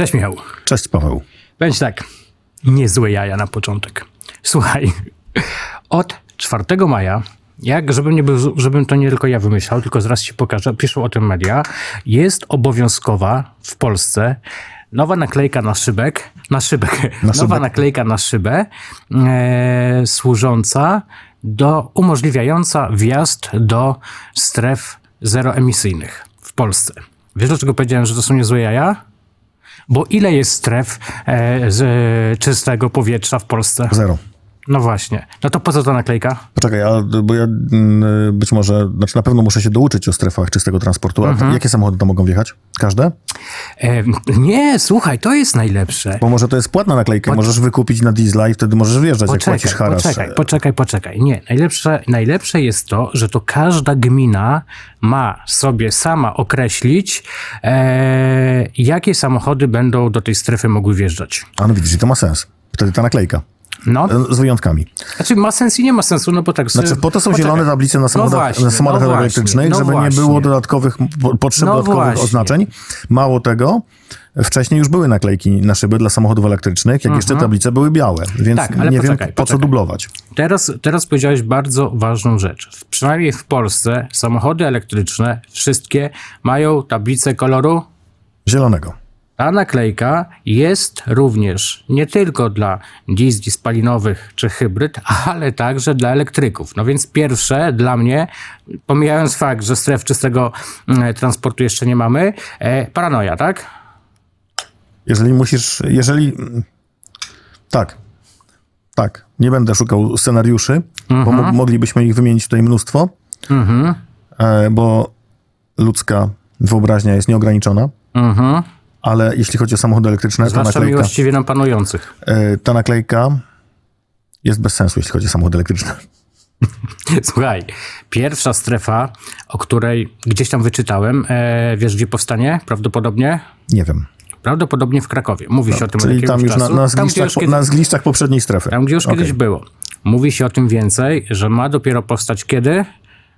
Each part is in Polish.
Cześć Michał. Cześć Paweł. Będzie tak, niezłe jaja na początek. Słuchaj, od 4 maja, jak żebym, nie był, żebym to nie tylko ja wymyślał, tylko zaraz ci pokażę, piszą o tym media, jest obowiązkowa w Polsce nowa naklejka na szybek, na szybek, Na nowa szybek. naklejka na szybę, e, służąca do, umożliwiająca wjazd do stref zeroemisyjnych w Polsce. Wiesz, dlaczego powiedziałem, że to są niezłe jaja? Bo ile jest stref e, z e, czystego powietrza w Polsce? Zero. No właśnie. No to po co ta naklejka? Poczekaj, a, bo ja mm, być może, znaczy na pewno muszę się douczyć o strefach czystego transportu. A Mhm. jakie samochody tam mogą wjechać? Każde? E, nie, słuchaj, to jest najlepsze. Bo może to jest płatna naklejka, możesz wykupić na diesla i wtedy możesz wjeżdżać, jak płacisz Poczekaj, harasz. poczekaj, poczekaj, poczekaj. Nie, najlepsze, najlepsze jest to, że to każda gmina ma sobie sama określić, e, jakie samochody będą do tej strefy mogły wjeżdżać. A no widzisz, to ma sens. Wtedy ta naklejka. No, Z wyjątkami. znaczy ma sens i nie ma sensu, no bo tak... Znaczy, po to są poczekaj. zielone tablice na samochodach, właśnie, na samochodach no elektrycznych, no żeby właśnie. nie było dodatkowych, po- potrzeb No dodatkowych właśnie. oznaczeń. Mało tego, wcześniej już były naklejki na szyby dla samochodów elektrycznych, jak jeszcze tablice były białe, więc Mhm. Tak, nie poczekaj, wiem, po co dublować. Teraz, teraz powiedziałeś bardzo ważną rzecz. W- Przynajmniej w Polsce samochody elektryczne, wszystkie mają tablicę koloru. Zielonego. Ta naklejka jest również nie tylko dla diesli spalinowych czy hybryd, ale także dla elektryków. No więc pierwsze dla mnie, pomijając fakt, że stref czystego mm, transportu jeszcze nie mamy, e, paranoja, tak? Jeżeli musisz, jeżeli... Tak. Tak. Nie będę szukał scenariuszy, bo Mhm. mo- moglibyśmy ich wymienić tutaj mnóstwo, e, bo ludzka wyobraźnia jest nieograniczona, Mhm. Ale jeśli chodzi o samochody elektryczne, ta Zwłaszcza naklejka, miłościwie nam panujących. e, ta naklejka jest bez sensu, jeśli chodzi o samochody elektryczne. Słuchaj, pierwsza strefa, o której gdzieś tam wyczytałem, e, wiesz gdzie powstanie? Prawdopodobnie? Nie wiem. Prawdopodobnie w Krakowie. Mówi się o tym od Czyli tam już na, czasu. na, tam, gdzie zgliszczach, już po- kiedyś, na zgliszczach poprzedniej strefy. tam, gdzie już Okej. kiedyś było. Mówi się o tym więcej, że ma dopiero powstać kiedy?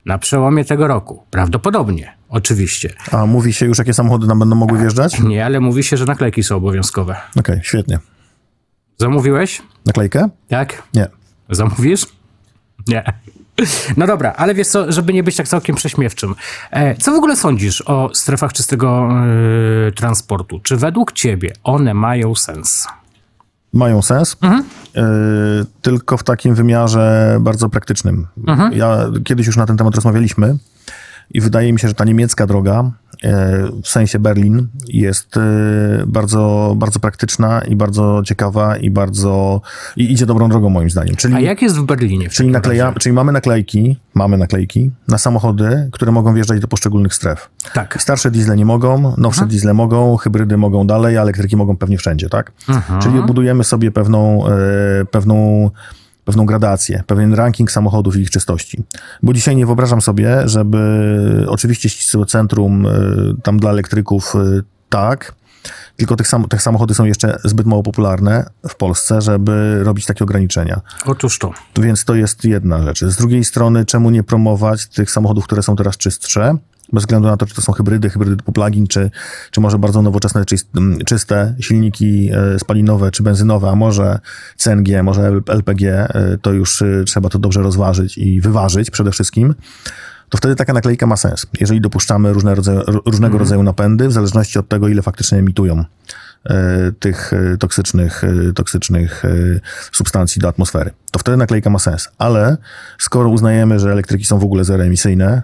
Na przełomie tego roku. Prawdopodobnie, oczywiście. A mówi się już, jakie samochody tam będą mogły wjeżdżać? Okej, Nie, ale mówi się, że naklejki są obowiązkowe. świetnie. Zamówiłeś? Naklejkę? Tak? Nie. Zamówisz? Nie. No dobra, ale wiesz co, żeby nie być tak całkiem prześmiewczym. E, co w ogóle sądzisz o strefach czystego e, transportu? Czy według ciebie one mają sens? Mają sens, Mhm. y, tylko w takim wymiarze bardzo praktycznym. Mhm. Ja kiedyś już na ten temat rozmawialiśmy i wydaje mi się, że ta niemiecka droga, y, w sensie Berlin, jest y, bardzo, bardzo praktyczna i bardzo ciekawa i bardzo i idzie dobrą drogą moim zdaniem. Czyli A jak jest w Berlinie? W Czyli, nakleja, czyli mamy naklejki, mamy naklejki na samochody, które mogą wjeżdżać do poszczególnych stref. Tak. Starsze diesle nie mogą, nowsze diesle mogą, hybrydy mogą dalej, a elektryki mogą pewnie wszędzie, tak? Czyli budujemy sobie pewną, e, pewną, pewną gradację, pewien ranking samochodów i ich czystości. Bo dzisiaj nie wyobrażam sobie, żeby oczywiście ścisłe centrum e, tam dla elektryków e, tak, tylko tych, sam, tych samochody są jeszcze zbyt mało popularne w Polsce, żeby robić takie ograniczenia. Otóż to. Więc to jest jedna rzecz. Z drugiej strony, czemu nie promować tych samochodów, które są teraz czystsze? Bez względu na to, czy to są hybrydy, hybrydy typu plug-in, czy, czy może bardzo nowoczesne, czyst, m, czyste silniki e, spalinowe, czy benzynowe, a może CNG, może LPG, e, to już e, trzeba to dobrze rozważyć i wyważyć przede wszystkim. To wtedy taka naklejka ma sens, jeżeli dopuszczamy różne rodzaje, różnego rodzaju napędy, w zależności od tego, ile faktycznie emitują tych toksycznych, toksycznych substancji do atmosfery. To wtedy naklejka ma sens. Ale skoro uznajemy, że elektryki są w ogóle zeroemisyjne,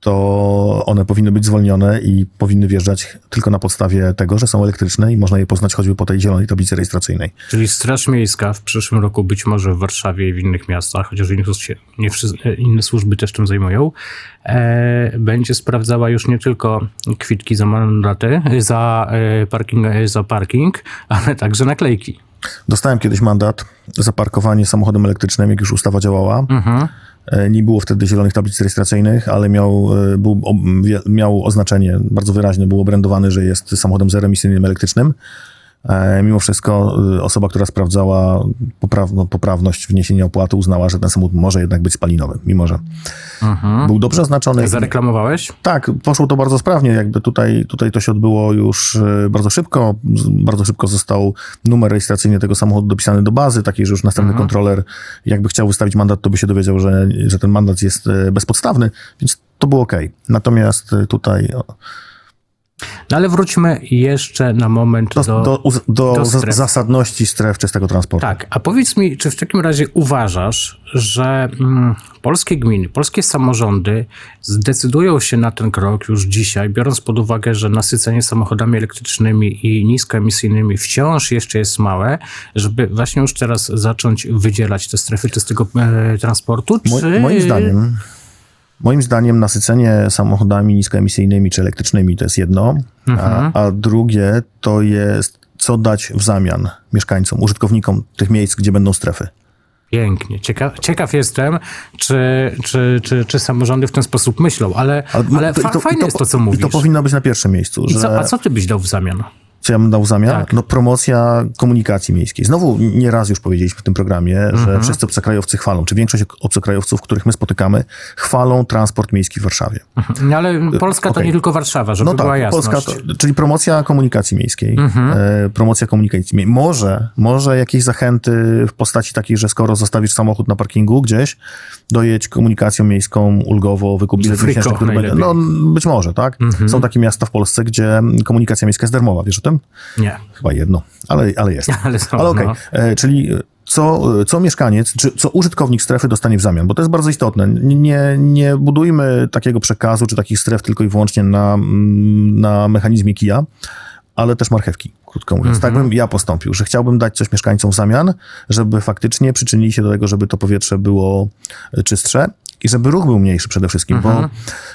to one powinny być zwolnione i powinny wjeżdżać tylko na podstawie tego, że są elektryczne i można je poznać choćby po tej zielonej tablicy rejestracyjnej. Czyli Straż Miejska w przyszłym roku, być może w Warszawie i w innych miastach, chociaż się- nie wszyscy, inne służby też tym zajmują, e, będzie sprawdzała już nie tylko kwitki za mandaty, za, e, parking, za parking, ale także naklejki. Dostałem kiedyś mandat za parkowanie samochodem elektrycznym, jak już ustawa działała. E, Nie było wtedy zielonych tablic rejestracyjnych, ale miał, e, był, miał oznaczenie bardzo wyraźne, był obrędowany, że jest samochodem zeroemisyjnym elektrycznym. E, mimo wszystko y, osoba, która sprawdzała poprawno, poprawność wniesienia opłaty, uznała, że ten samochód może jednak być spalinowy, mimo że Mhm. był dobrze oznaczony. Zareklamowałeś? Tak, poszło to bardzo sprawnie. Jakby tutaj, tutaj to się odbyło już e, bardzo szybko. Bardzo szybko został numer rejestracyjny tego samochodu dopisany do bazy, takiej, że już następny kontroler, jakby chciał wystawić mandat, to by się dowiedział, że, że ten mandat jest e, bezpodstawny, więc to było ok. Natomiast tutaj No ale wróćmy jeszcze na moment do, do... do, do, do stref. zasadności stref czystego transportu. Tak, a powiedz mi, czy w takim razie uważasz, że mm, polskie gminy, polskie samorządy zdecydują się na ten krok już dzisiaj, biorąc pod uwagę, że nasycenie samochodami elektrycznymi i niskoemisyjnymi wciąż jeszcze jest małe, żeby właśnie już teraz zacząć wydzielać te strefy czystego e, transportu? Mo- Czy... Moim zdaniem, moim zdaniem nasycenie samochodami niskoemisyjnymi czy elektrycznymi to jest jedno, Mhm. a, a drugie to jest co dać w zamian mieszkańcom, użytkownikom tych miejsc, gdzie będą strefy. Pięknie. Ciekaw, ciekaw jestem, czy, czy, czy, czy samorządy w ten sposób myślą, ale, ale, to- i fa- to- i fajne to- jest to, co I mówisz. to powinno być na pierwszym miejscu. I że... co, a co ty byś dał w zamian? Co ja bym dał w zamian? Tak. No promocja komunikacji miejskiej. Znowu nie raz już powiedzieliśmy w tym programie, że Mhm. wszyscy obcokrajowcy chwalą, czy większość obcokrajowców, których my spotykamy, chwalą transport miejski w Warszawie. No ale Polska to okej. nie tylko Warszawa, żeby No była tak, jasność. Polska, to, czyli promocja komunikacji miejskiej. Mhm. E, promocja komunikacji miejskiej. Może, może jakieś zachęty w postaci takiej, że skoro zostawisz samochód na parkingu gdzieś, dojedź komunikacją miejską ulgowo, wykup bilet miesięczny, który będzie... Mhm. No być może, tak? Są takie miasta w Polsce, gdzie komunikacja miejska jest darmowa. Wiesz o tym? Nie. Chyba jedno, ale, ale jest. Ale są, Ale okej, no. e, czyli co, co mieszkaniec, czy co użytkownik strefy dostanie w zamian, bo to jest bardzo istotne. Nie, nie budujmy takiego przekazu, czy takich stref tylko i wyłącznie na, na mechanizmie kija, ale też marchewki, krótko mówiąc. Tak bym ja postąpił, że chciałbym dać coś mieszkańcom w zamian, żeby faktycznie przyczynili się do tego, żeby to powietrze było e, czystsze i żeby ruch był mniejszy przede wszystkim, bo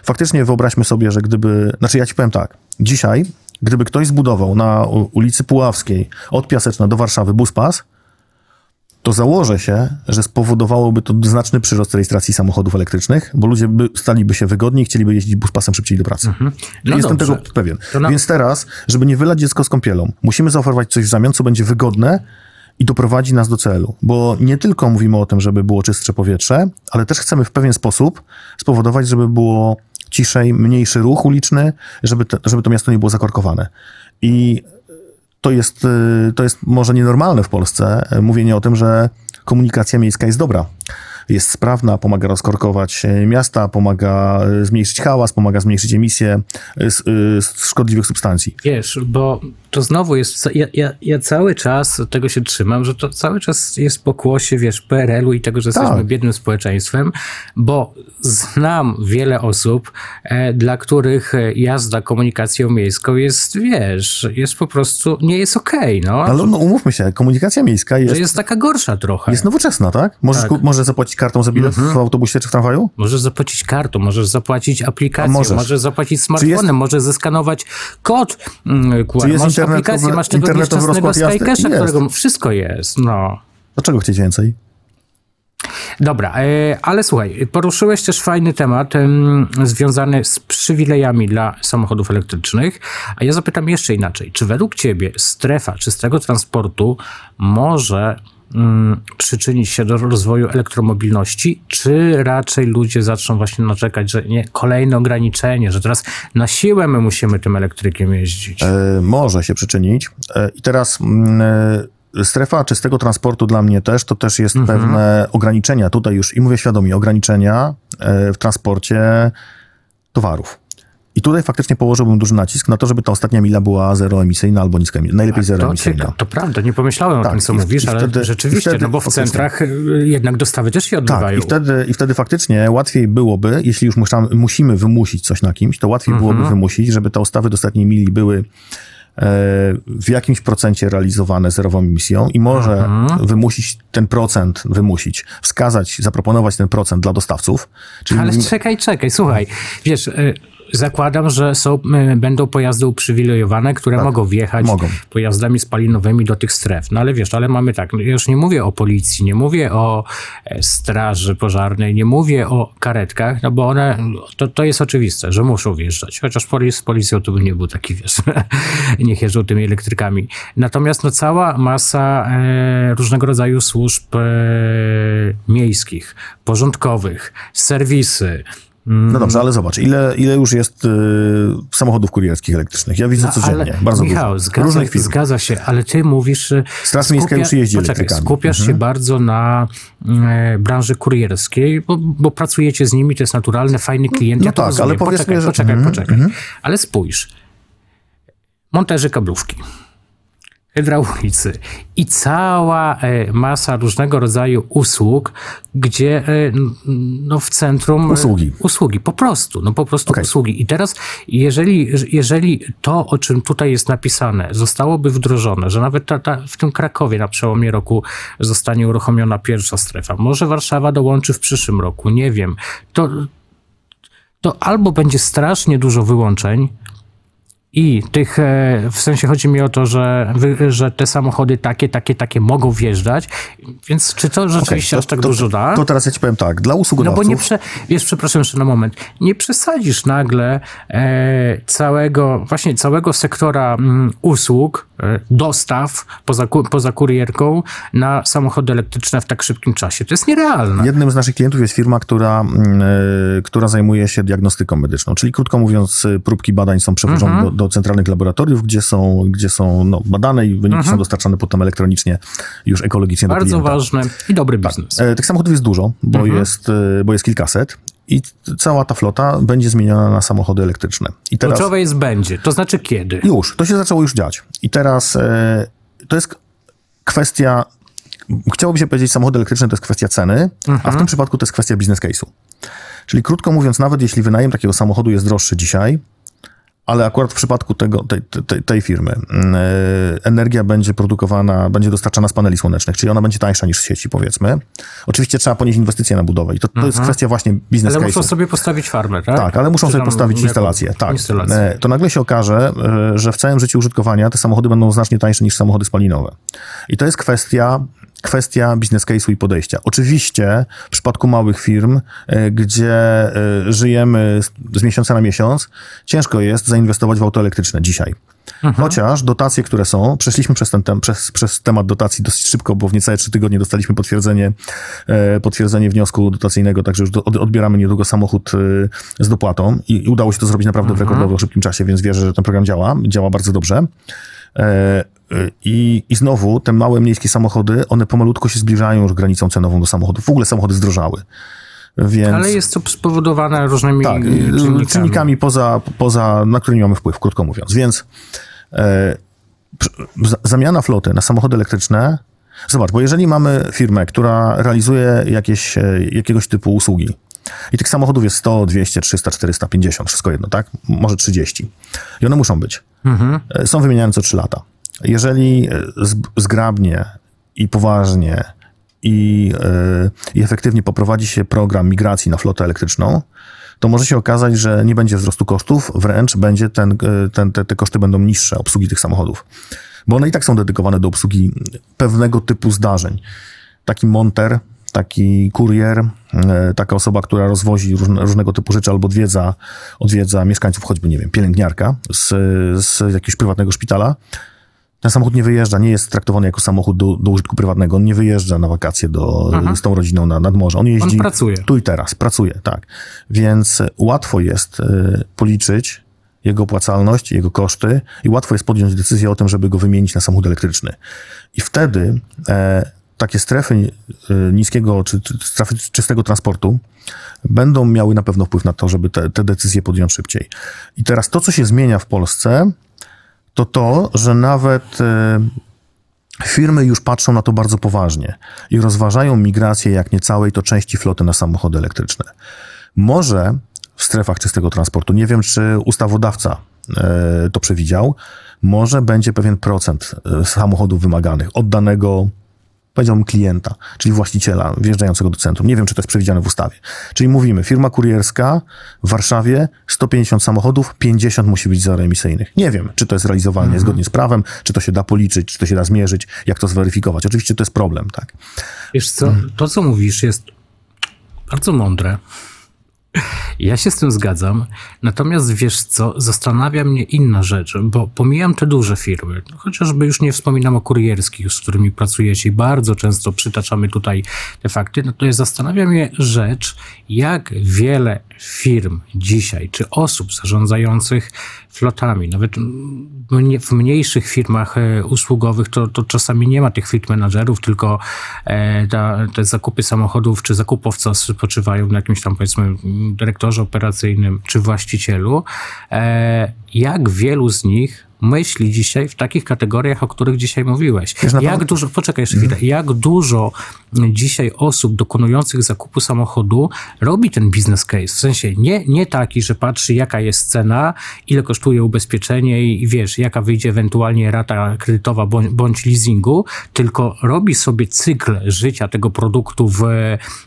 faktycznie wyobraźmy sobie, że gdyby, znaczy ja ci powiem tak, dzisiaj, gdyby ktoś zbudował na ulicy Puławskiej od Piaseczna do Warszawy buspas, to założę się, że spowodowałoby to znaczny przyrost rejestracji samochodów elektrycznych, bo ludzie by, staliby się wygodniej i chcieliby jeździć buspasem szybciej do pracy. No Jestem dobrze. tego pewien. Na- Więc teraz, żeby nie wylać dziecko z kąpielą, musimy zaoferować coś w zamian, co będzie wygodne i doprowadzi nas do celu. Bo nie tylko mówimy o tym, żeby było czystsze powietrze, ale też chcemy w pewien sposób spowodować, żeby było ciszej, mniejszy ruch uliczny, żeby, te, żeby to miasto nie było zakorkowane. I to jest, y, to jest może nienormalne w Polsce, y, mówienie o tym, że komunikacja miejska jest dobra. Jest sprawna, pomaga rozkorkować y, miasta, pomaga y, zmniejszyć hałas, pomaga zmniejszyć emisję z szkodliwych substancji. Wiesz, bo to znowu jest, ja, ja, ja cały czas tego się trzymam, że to cały czas jest pokłosie, wiesz, PRL-u i tego, że jesteśmy Tak. biednym społeczeństwem, bo znam wiele osób, e, dla których e, jazda komunikacją miejską jest, wiesz, jest po prostu, nie jest okej, no. Ale no, umówmy się, komunikacja miejska że jest, jest taka gorsza trochę. jest nowoczesna, tak? Możesz, Tak. Możesz zapłacić kartą za bilet w autobusie czy w tramwaju? Możesz zapłacić kartą, możesz zapłacić aplikacją, możesz. możesz zapłacić smartfonem, jest- możesz zeskanować kod mm, QR, Czy jest masz internetowy- aplikację, masz tego nieszczęsnego? Skycasha, którego wszystko jest, no. Dlaczego chcieć więcej? Dobra, e, ale słuchaj, poruszyłeś też fajny temat em, związany z przywilejami dla samochodów elektrycznych, a ja zapytam jeszcze inaczej. Czy według ciebie strefa czystego transportu może przyczynić się do rozwoju elektromobilności, czy raczej ludzie zaczną właśnie naczekać, że nie, kolejne ograniczenie, że teraz na siłę my musimy tym elektrykiem jeździć? E, może się przyczynić. E, I teraz mm, e, strefa czystego transportu dla mnie też, to też jest pewne ograniczenia, tutaj już i mówię świadomie, ograniczenia e, w transporcie towarów. I tutaj faktycznie położyłbym duży nacisk na to, żeby ta ostatnia mila była zeroemisyjna albo niskoemisyjna, najlepiej To, zeroemisyjna. cieka- to prawda, nie pomyślałem o Tak, tym, co i mówisz, i ale wtedy- i rzeczywiście, wtedy no bo w centrach y, jednak dostawy też się odbywają. Tak, i wtedy, i wtedy faktycznie łatwiej byłoby, jeśli już muszamy, musimy wymusić coś na kimś, to łatwiej Mhm. byłoby wymusić, żeby te ustawy do ostatniej mili były e, w jakimś procencie realizowane zerową emisją i może Mhm. wymusić ten procent, wymusić, wskazać, zaproponować ten procent dla dostawców. Czyli Ale czekaj, czekaj, słuchaj, wiesz, y, zakładam, że są, y, będą pojazdy uprzywilejowane, które Tak. mogą wjechać Mogą. pojazdami spalinowymi do tych stref. No ale wiesz, ale mamy tak, no, ja już nie mówię o policji, nie mówię o e, straży pożarnej, nie mówię o karetkach, no bo one, to, to jest oczywiste, że muszą wjeżdżać. Chociaż polic, z policją to by nie był taki, wiesz, niech jeżdżą tymi elektrykami. Natomiast no cała masa e, różnego rodzaju służb e, miejskich, porządkowych, serwisy, No dobrze, ale zobacz, ile, ile już jest y, samochodów kurierskich elektrycznych? Ja widzę codziennie, bardzo Michał, dużo. zgadza, Różnych firm. zgadza się, ale ty mówisz... że Straż Miejska już jeździ poczekaj, elektrykami. Mhm. skupiasz się bardzo na e, branży kurierskiej, bo, bo pracujecie z nimi, to jest naturalne, fajny klient, No ja to tak, rozumiem. ale powiedzmy, poczekaj, że- poczekaj, mhm, poczekaj. Ale spójrz. Monterzy kablówki. Hydraulicy i cała e, masa różnego rodzaju usług, gdzie e, no, w centrum... e, Usługi. Usługi, po prostu, no po prostu Okej. usługi. I teraz, jeżeli, jeżeli to, o czym tutaj jest napisane, zostałoby wdrożone, że nawet ta, ta, w tym Krakowie na przełomie roku zostanie uruchomiona pierwsza strefa, może Warszawa dołączy w przyszłym roku, nie wiem, to, to albo będzie strasznie dużo wyłączeń, i tych, e, w sensie chodzi mi o to, że, że te samochody takie, takie, takie mogą wjeżdżać, więc czy to rzeczywiście Okej, aż tak to, dużo da? To teraz ja ci powiem tak, dla No usługodawców... bo nie prze, wiesz, przepraszam jeszcze na moment, nie przesadzisz nagle e, całego, właśnie całego sektora mm, usług, dostaw poza, poza kurierką na samochody elektryczne w tak szybkim czasie. To jest nierealne. Jednym z naszych klientów jest firma, która, mm, e, która zajmuje się diagnostyką medyczną, czyli krótko mówiąc, e, próbki badań są przewożone Mhm. do, do centralnych laboratoriów, gdzie są, gdzie są no, badane i wyniki są dostarczane potem elektronicznie, już ekologicznie do Mhm. Bardzo ważne i dobry biznes. E, Tych samochodów jest dużo, bo, Mhm. jest, e, bo jest kilkaset i cała ta flota będzie zmieniona na samochody elektryczne. I teraz Kluczowe jest będzie, to znaczy kiedy. już, to się zaczęło już dziać. I teraz e, to jest kwestia, chciałoby się powiedzieć, samochody elektryczne to jest kwestia ceny, a Mhm. w tym przypadku to jest kwestia business case'u. Czyli krótko mówiąc, nawet jeśli wynajem takiego samochodu jest droższy dzisiaj, ale akurat w przypadku tego, tej, tej, tej firmy e, energia będzie produkowana, będzie dostarczana z paneli słonecznych, czyli ona będzie tańsza niż z sieci, powiedzmy. Oczywiście trzeba ponieść inwestycje na budowę i to, to jest kwestia właśnie Mhm. Ale muszą case'u. sobie postawić farmę, tak? Tak, ale muszą Czy sobie postawić instalację. Tak. Instalację. E, To nagle się okaże, e, że w całym życiu użytkowania te samochody będą znacznie tańsze niż samochody spalinowe. I to jest kwestia, kwestia biznes case'u i podejścia. Oczywiście w przypadku małych firm, e, gdzie e, żyjemy z- miesiąca na miesiąc, ciężko jest zainwestować w auto elektryczne dzisiaj. Chociaż dotacje, które są, przeszliśmy przez, ten, tem, przez, przez temat dotacji dosyć szybko, bo w niecałe trzy tygodnie dostaliśmy potwierdzenie, e, potwierdzenie wniosku dotacyjnego, także już do, od, odbieramy niedługo samochód e, z dopłatą i, i udało się to zrobić naprawdę w rekordowo szybkim czasie, więc wierzę, że ten program działa, działa bardzo dobrze. E, I, I znowu te małe, miejskie samochody, one pomalutko się zbliżają już granicą cenową do samochodów. W ogóle samochody zdrożały. Więc... Ale jest to spowodowane różnymi Tak, czynnikami. czynnikami, poza, poza, na które nie mamy wpływ, krótko mówiąc. Więc e, zamiana floty na samochody elektryczne. Zobacz, bo jeżeli mamy firmę, która realizuje jakieś, e, jakiegoś typu usługi i tych samochodów jest 100, 200, 300, 400, 50, wszystko jedno, tak? Może 30. I one muszą być. E, Są wymieniane co 3 lata. Jeżeli e, zgrabnie i poważnie i, e, i efektywnie poprowadzi się program migracji na flotę elektryczną, to może się okazać, że nie będzie wzrostu kosztów, wręcz będzie ten, e, ten, te, te koszty będą niższe obsługi tych samochodów. Bo one i tak są dedykowane do obsługi pewnego typu zdarzeń. Taki monter, taki kurier, taka osoba, która rozwozi różne, różnego typu rzeczy albo odwiedza, odwiedza mieszkańców, choćby, nie wiem, pielęgniarka z, z jakiegoś prywatnego szpitala, ten samochód nie wyjeżdża, nie jest traktowany jako samochód do, do użytku prywatnego. On nie wyjeżdża na wakacje do, z tą rodziną na, nad morze. On jeździ On pracuje. tu i teraz, pracuje, tak. Więc e, łatwo jest e, policzyć jego opłacalność, jego koszty i łatwo jest podjąć decyzję o tym, żeby go wymienić na samochód elektryczny. I wtedy e, takie strefy e, niskiego czy, czy strefy czystego transportu będą miały na pewno wpływ na to, żeby te, te decyzje podjąć szybciej. I teraz to, co się zmienia w Polsce, to to, że nawet e, firmy już patrzą na to bardzo poważnie i rozważają migrację jak nie całej, to części floty na samochody elektryczne. Może w strefach czystego transportu, nie wiem czy ustawodawca e, to przewidział, może będzie pewien procent e, samochodów wymaganych, oddanego powiedziałbym klienta, czyli właściciela wjeżdżającego do centrum. Nie wiem, czy to jest przewidziane w ustawie. Czyli mówimy, firma kurierska w Warszawie 150 samochodów, 50 musi być zeroemisyjnych. Nie wiem, czy to jest realizowane mhm. zgodnie z prawem, czy to się da policzyć, czy to się da zmierzyć, jak to zweryfikować. Oczywiście to jest problem, tak. Wiesz co, to co mówisz jest bardzo mądre. Ja się z tym zgadzam, natomiast wiesz co, zastanawia mnie inna rzecz, bo pomijam te duże firmy, chociażby już nie wspominam o kurierskich, z którymi pracujecie i bardzo często przytaczamy tutaj te fakty, natomiast zastanawia mnie rzecz, jak wiele firm dzisiaj, czy osób zarządzających flotami, nawet w mniejszych firmach e, usługowych, to, to czasami nie ma tych fleet managerów, tylko e, ta, te zakupy samochodów czy zakupowca spoczywają na jakimś tam powiedzmy dyrektorze operacyjnym czy właścicielu. E, jak wielu z nich myśli dzisiaj w takich kategoriach, o których dzisiaj mówiłeś. Jak dużo, poczekaj jeszcze chwilę, mm. jak dużo dzisiaj osób dokonujących zakupu samochodu robi ten business case? W sensie nie, nie taki, że patrzy jaka jest cena, ile kosztuje ubezpieczenie i, i wiesz, jaka wyjdzie ewentualnie rata kredytowa bądź, bądź leasingu, tylko robi sobie cykl życia tego produktu, w,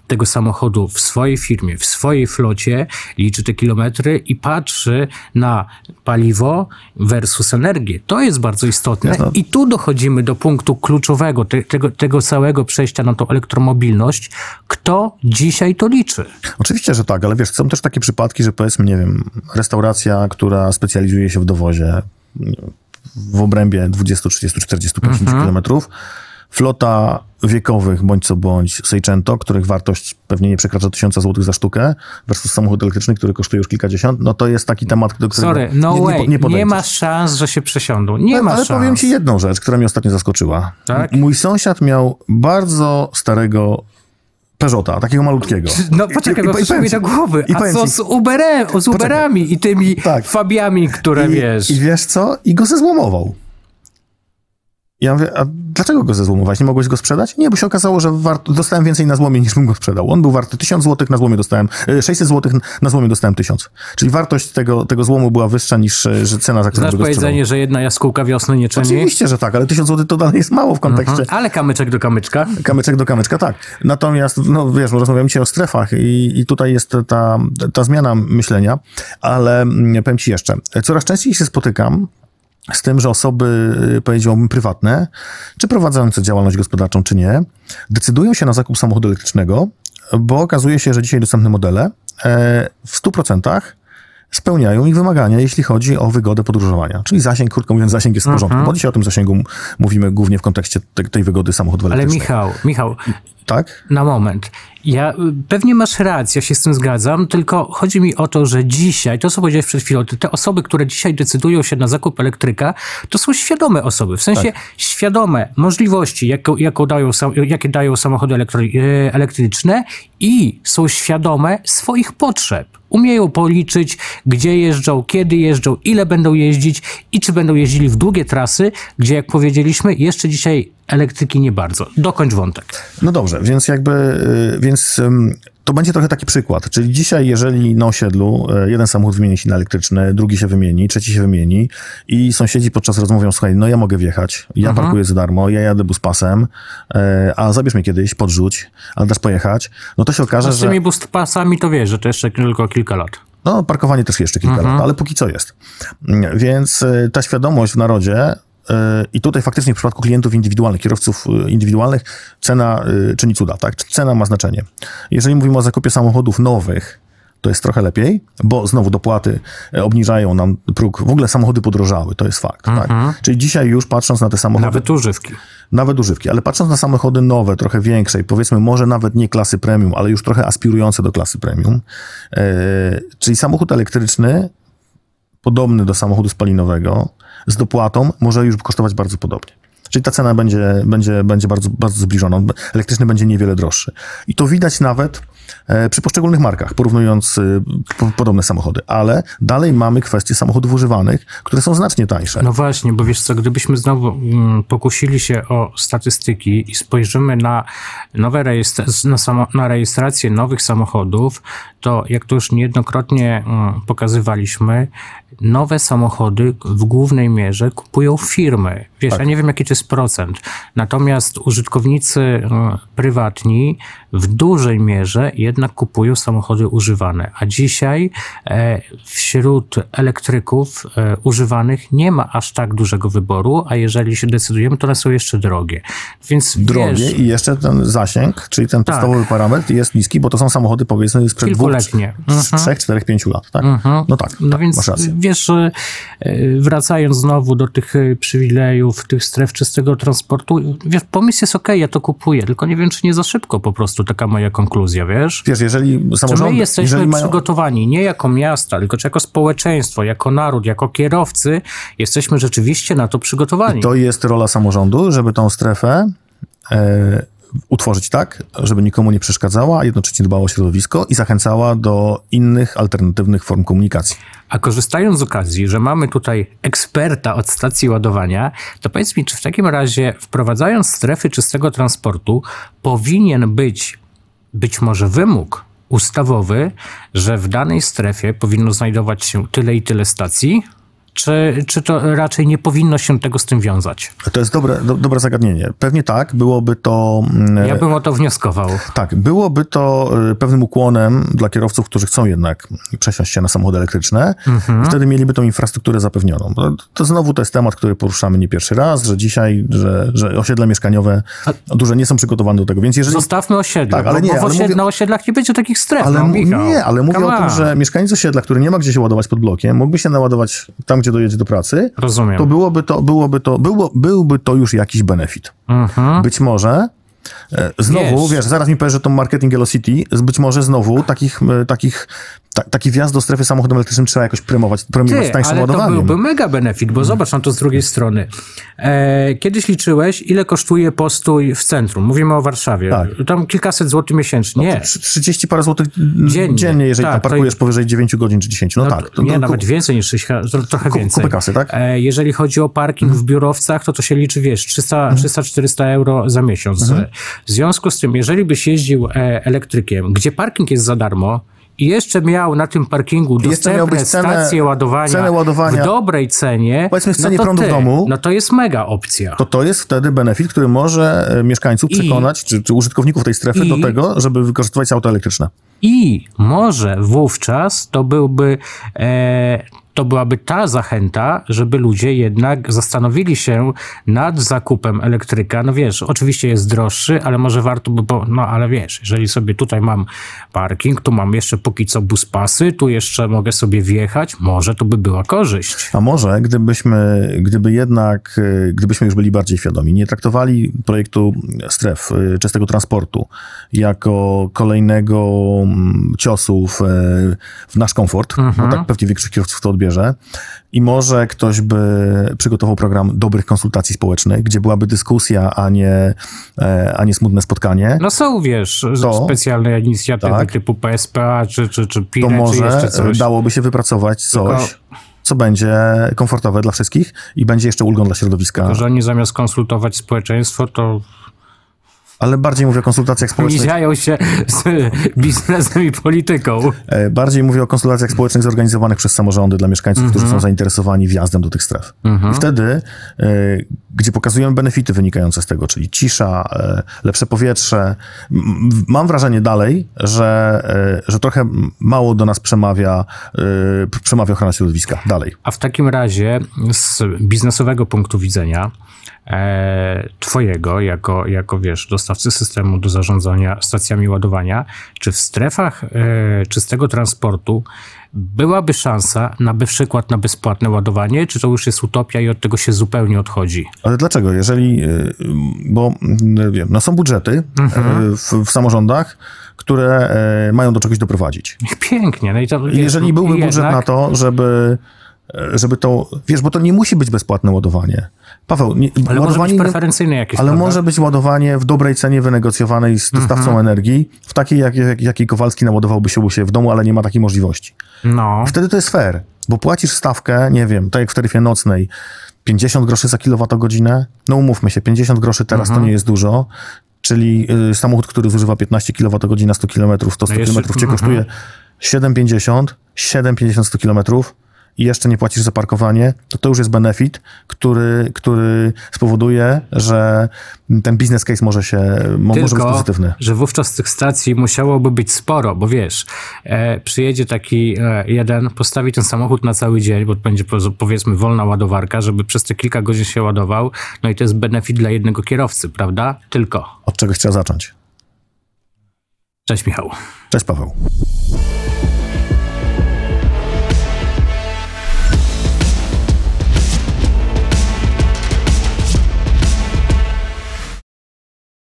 tego samochodu w swojej firmie, w swojej flocie, liczy te kilometry i patrzy na paliwo versus energię. To jest bardzo istotne. I tu dochodzimy do punktu kluczowego te, tego, tego całego przejścia na tą elektromobilność. Kto dzisiaj to liczy? Oczywiście, że tak, ale wiesz, są też takie przypadki, że powiedzmy, nie wiem, restauracja, która specjalizuje się w dowozie w obrębie 20, 30, 40, 50 mhm. kilometrów, flota wiekowych, bądź co bądź Seicento, których wartość pewnie nie przekracza tysiąca złotych za sztukę, versus samochód elektryczny, który kosztuje już kilkadziesiąt, no to jest taki temat, do którego Sorry, no nie, way. nie, nie, nie ma szans, że się przesiądą. Nie no, ma ale szans. powiem ci jedną rzecz, która mnie ostatnio zaskoczyła. Tak? Mój sąsiad miał bardzo starego Peugeota, takiego malutkiego. No poczekaj, bo przyszło mi do głowy. I A co z, Uberem, z Uberami poczekaj. i tymi tak. Fabiami, które I, wiesz... I wiesz co? I go zezłomował. Ja mówię, a dlaczego go zezłomować? Nie mogłeś go sprzedać? Nie, bo się okazało, że wart... dostałem więcej na złomie niż bym go sprzedał. On był warty 1000 zł, na złomie dostałem 600 e, zł, na złomie dostałem 1000. Czyli wartość tego, tego złomu była wyższa niż e, że cena, za którą Znasz go powiedzenie, że jedna jaskółka wiosny nie czyni? Oczywiście, że tak, ale 1000 zł to dalej jest mało w kontekście. Mhm, ale kamyczek do kamyczka. Kamyczek do kamyczka, tak. Natomiast, no wiesz, rozmawiamy dzisiaj o strefach i, i tutaj jest ta, ta zmiana myślenia, ale mm, powiem ci jeszcze, coraz częściej się spotykam z tym, że osoby, y, powiedziałbym, prywatne, czy prowadzące działalność gospodarczą, czy nie, decydują się na zakup samochodu elektrycznego, bo okazuje się, że dzisiaj dostępne modele e, w 100% spełniają ich wymagania, jeśli chodzi o wygodę podróżowania. Czyli zasięg, krótko mówiąc, zasięg jest w porządku. Mhm. Bo dzisiaj o tym zasięgu mówimy głównie w kontekście tej, tej wygody samochodu elektrycznego. Ale Michał, Michał, tak? Na moment. Ja, y, pewnie masz rację, ja się z tym zgadzam, tylko chodzi mi o to, że dzisiaj, to co powiedziałeś przed chwilą, te osoby, które dzisiaj decydują się na zakup elektryka, to są świadome osoby, w sensie tak. świadome możliwości, jaką, jaką dają, jakie dają samochody y, elektryczne i są świadome swoich potrzeb. Umieją policzyć, gdzie jeżdżą, kiedy jeżdżą, ile będą jeździć i czy będą jeździli w długie trasy, gdzie, jak powiedzieliśmy, jeszcze dzisiaj elektryki nie bardzo. Dokończ wątek. No dobrze, więc jakby, y, więc to będzie trochę taki przykład. Czyli dzisiaj, jeżeli na osiedlu y, jeden samochód wymieni się na elektryczny, drugi się wymieni, trzeci się wymieni i sąsiedzi podczas rozmowy mówią, słuchaj, no ja mogę wjechać, ja mhm. parkuję za darmo, ja jadę buspasem, y, a zabierz mnie kiedyś, podrzuć, ale dasz pojechać, no to się okaże, że... Z tymi buspasami to wiesz, że to jeszcze tylko kilka lat. No, parkowanie też jeszcze kilka mhm. lat, ale póki co jest. Więc ta świadomość w narodzie I tutaj faktycznie w przypadku klientów indywidualnych, kierowców e, indywidualnych, cena e, czyni cuda, tak? Cena ma znaczenie. Jeżeli mówimy o zakupie samochodów nowych, to jest trochę lepiej, bo znowu dopłaty obniżają nam próg. W ogóle samochody podrożały, to jest fakt. Tak? Mhm. Czyli dzisiaj już patrząc na te samochody. Nawet używki. Nawet używki, ale patrząc na samochody nowe, trochę większe, powiedzmy może nawet nie klasy premium, ale już trochę aspirujące do klasy premium, czyli samochód elektryczny, podobny do samochodu spalinowego, z dopłatą może już kosztować bardzo podobnie. Czyli ta cena będzie, będzie, będzie bardzo, bardzo zbliżona. Elektryczny będzie niewiele droższy. I to widać nawet e, przy poszczególnych markach, porównując e, podobne samochody. Ale dalej mamy kwestie samochodów używanych, które są znacznie tańsze. No właśnie, bo wiesz co, gdybyśmy znowu mm, pokusili się o statystyki i spojrzymy na nowe rejestracje, na, samo, na rejestrację nowych samochodów, to jak to już niejednokrotnie mm, pokazywaliśmy, nowe samochody w głównej mierze kupują firmy. Wiesz, tak. ja nie wiem, jaki to jest 1000%. Natomiast użytkownicy e, prywatni w dużej mierze jednak kupują samochody używane. A dzisiaj e, wśród elektryków e, używanych nie ma aż tak dużego wyboru, a jeżeli się decydujemy, to one są jeszcze drogie. Więc Drogie wiesz, i jeszcze ten zasięg, czyli ten Tak. podstawowy parametr jest niski, bo to są samochody powiedzmy sprzed dwóch, trz- trzech, czterech, pięciu lat, tak? No tak, No tak więc masz rację. wiesz, e, wracając znowu do tych przywilejów, tych stref czystego transportu, wiesz, pomysł jest okej, ja to kupuję, tylko nie wiem, czy nie za szybko po prostu, taka moja konkluzja, wiesz? Wiesz, jeżeli Czy my samorządy, jesteśmy mają, przygotowani nie jako miasta, tylko czy jako społeczeństwo, jako naród, jako kierowcy, jesteśmy rzeczywiście na to przygotowani. to jest rola samorządu, żeby tą strefę e, utworzyć tak, żeby nikomu nie przeszkadzała, a jednocześnie dbała o środowisko i zachęcała do innych, alternatywnych form komunikacji. A korzystając z okazji, że mamy tutaj eksperta od stacji ładowania, to powiedz mi, czy w takim razie wprowadzając strefy czystego transportu powinien być być może wymóg ustawowy, że w danej strefie powinno znajdować się tyle i tyle stacji? Czy, czy to raczej nie powinno się tego z tym wiązać? To jest dobre, do, dobre zagadnienie. Pewnie tak, byłoby to... mm, Ja bym o to wnioskował. Tak, byłoby to y, pewnym ukłonem dla kierowców, którzy chcą jednak przesiąść się na samochody elektryczne. Mhm. Wtedy mieliby tą infrastrukturę zapewnioną. To, to znowu to jest temat, który poruszamy nie pierwszy raz, że dzisiaj, że, że osiedla mieszkaniowe duże nie są przygotowane do tego. Więc jeżeli Zostawmy osiedla, Tak, ale bo, nie, bo w ale osied- mówię- na osiedlach nie będzie takich stref. Ale no, nie, ale mówię Come o tym, on. że mieszkaniec osiedla, który nie ma gdzie się ładować pod blokiem, mógłby się naładować tam, gdzie dojedzie do pracy, Rozumiem. to byłoby to, byłoby to, było, byłby to już jakiś benefit. Mhm. Być może znowu, Wiesz. wiesz, zaraz mi powiesz, że to marketing Velocity, być może znowu takich, e, takich ta, taki wjazd do strefy samochodem elektrycznym trzeba jakoś premiować, premiować Ty, tańszym ale to ładowaniem. byłby mega benefit, bo zobacz na to z drugiej strony. E, kiedyś liczyłeś, ile kosztuje postój w centrum. Mówimy o Warszawie. Tak. Tam kilkaset złotych miesięcznie. Nie. Trzy- 30 parę złotych Dziennie. dziennie, jeżeli Tak, tam to parkujesz powyżej 9 godzin czy 10. No, No tak. to, nie, nawet więcej niż 6, tro- trochę Ku- więcej. kupy kasy, tak? E, jeżeli chodzi o parking w biurowcach, to to się liczy, wiesz, 300 Mhm. 300-400 euro za miesiąc. E, W związku z tym, jeżeli byś jeździł e, elektrykiem, gdzie parking jest za darmo, i jeszcze miał na tym parkingu dostępne stacje ładowania, cenę ładowania- w dobrej cenie, Powiedzmy w cenie no prądu w ty, domu. No to jest mega opcja. to to jest wtedy benefit, który może e, mieszkańców I- przekonać, czy, czy użytkowników tej strefy i- do tego, żeby wykorzystywać auto elektryczne. I może wówczas to byłby, e, to byłaby ta zachęta, żeby ludzie jednak zastanowili się nad zakupem elektryka. No wiesz, oczywiście jest droższy, ale może warto by, bo, no ale wiesz, jeżeli sobie tutaj mam parking, tu mam jeszcze póki co bus pasy, tu jeszcze mogę sobie wjechać, może to by była korzyść. A może gdybyśmy, gdyby jednak, e, gdybyśmy już byli bardziej świadomi, nie traktowali projektu stref e, czystego transportu jako kolejnego mm, ciosu w, e, w nasz komfort, bo tak pewnie większość kierowców to i może ktoś by przygotował program dobrych konsultacji społecznych, gdzie byłaby dyskusja, a nie, e, a nie smutne spotkanie, No są, wiesz, To- specjalne inicjatywy tak. typu PSPA, czy, czy, czy PIRE, to czy może jeszcze coś. dałoby się wypracować coś, Tylko- co będzie komfortowe dla wszystkich i będzie jeszcze ulgą dla środowiska. To, że oni zamiast konsultować społeczeństwo, to Ale bardziej mówię o konsultacjach społecznych. miziają się z biznesem i polityką. E, Bardziej mówię o konsultacjach społecznych zorganizowanych przez samorządy dla mieszkańców, którzy Mhm. są zainteresowani wjazdem do tych stref. I wtedy, e, gdzie pokazujemy benefity wynikające z tego, czyli cisza, e, lepsze powietrze, mam wrażenie dalej, że, że trochę mało do nas przemawia, przemawia ochrona środowiska. Dalej. A w takim razie z biznesowego punktu widzenia e, twojego, jako, jako wiesz, dostawcy systemu do zarządzania stacjami ładowania, czy w strefach e, czystego transportu byłaby szansa na przykład na bezpłatne ładowanie, czy to już jest utopia i od tego się zupełnie odchodzi? Ale dlaczego? Jeżeli, y, bo wiem, no są budżety y, w, w samorządach, które mają do czegoś doprowadzić. Pięknie. No i to, Jeżeli byłby jednak, budżet na to, żeby, e, żeby to, wiesz, bo to nie musi być bezpłatne ładowanie. Paweł, nie, Ale może być preferencyjne jakieś, ale prawda? może być ładowanie w dobrej cenie wynegocjowanej z dostawcą Mhm. energii, w takiej, jak, jak, jakiej Kowalski naładowałby się u siebie w domu, ale nie ma takiej możliwości. No. Wtedy to jest fair, bo płacisz stawkę, nie wiem, tak jak w taryfie nocnej, 50 groszy za kilowatogodzinę. No umówmy się, 50 groszy teraz Mhm. to nie jest dużo, czyli y, samochód, który zużywa 15 kWh na 100 km, to 100 No km cię mhm. kosztuje 7,50, 7,50 100 km i jeszcze nie płacisz za parkowanie, to to już jest benefit, który, który spowoduje, że ten business case może się, mo- może być Tylko, pozytywny. że wówczas tych stacji musiałoby być sporo, bo wiesz, e, przyjedzie taki e, jeden, postawi ten samochód na cały dzień, bo będzie po- powiedzmy wolna ładowarka, żeby przez te kilka godzin się ładował, no i to jest benefit dla jednego kierowcy, prawda? Tylko. Od czegoś trzeba zacząć. Cześć Michał. Cześć Paweł.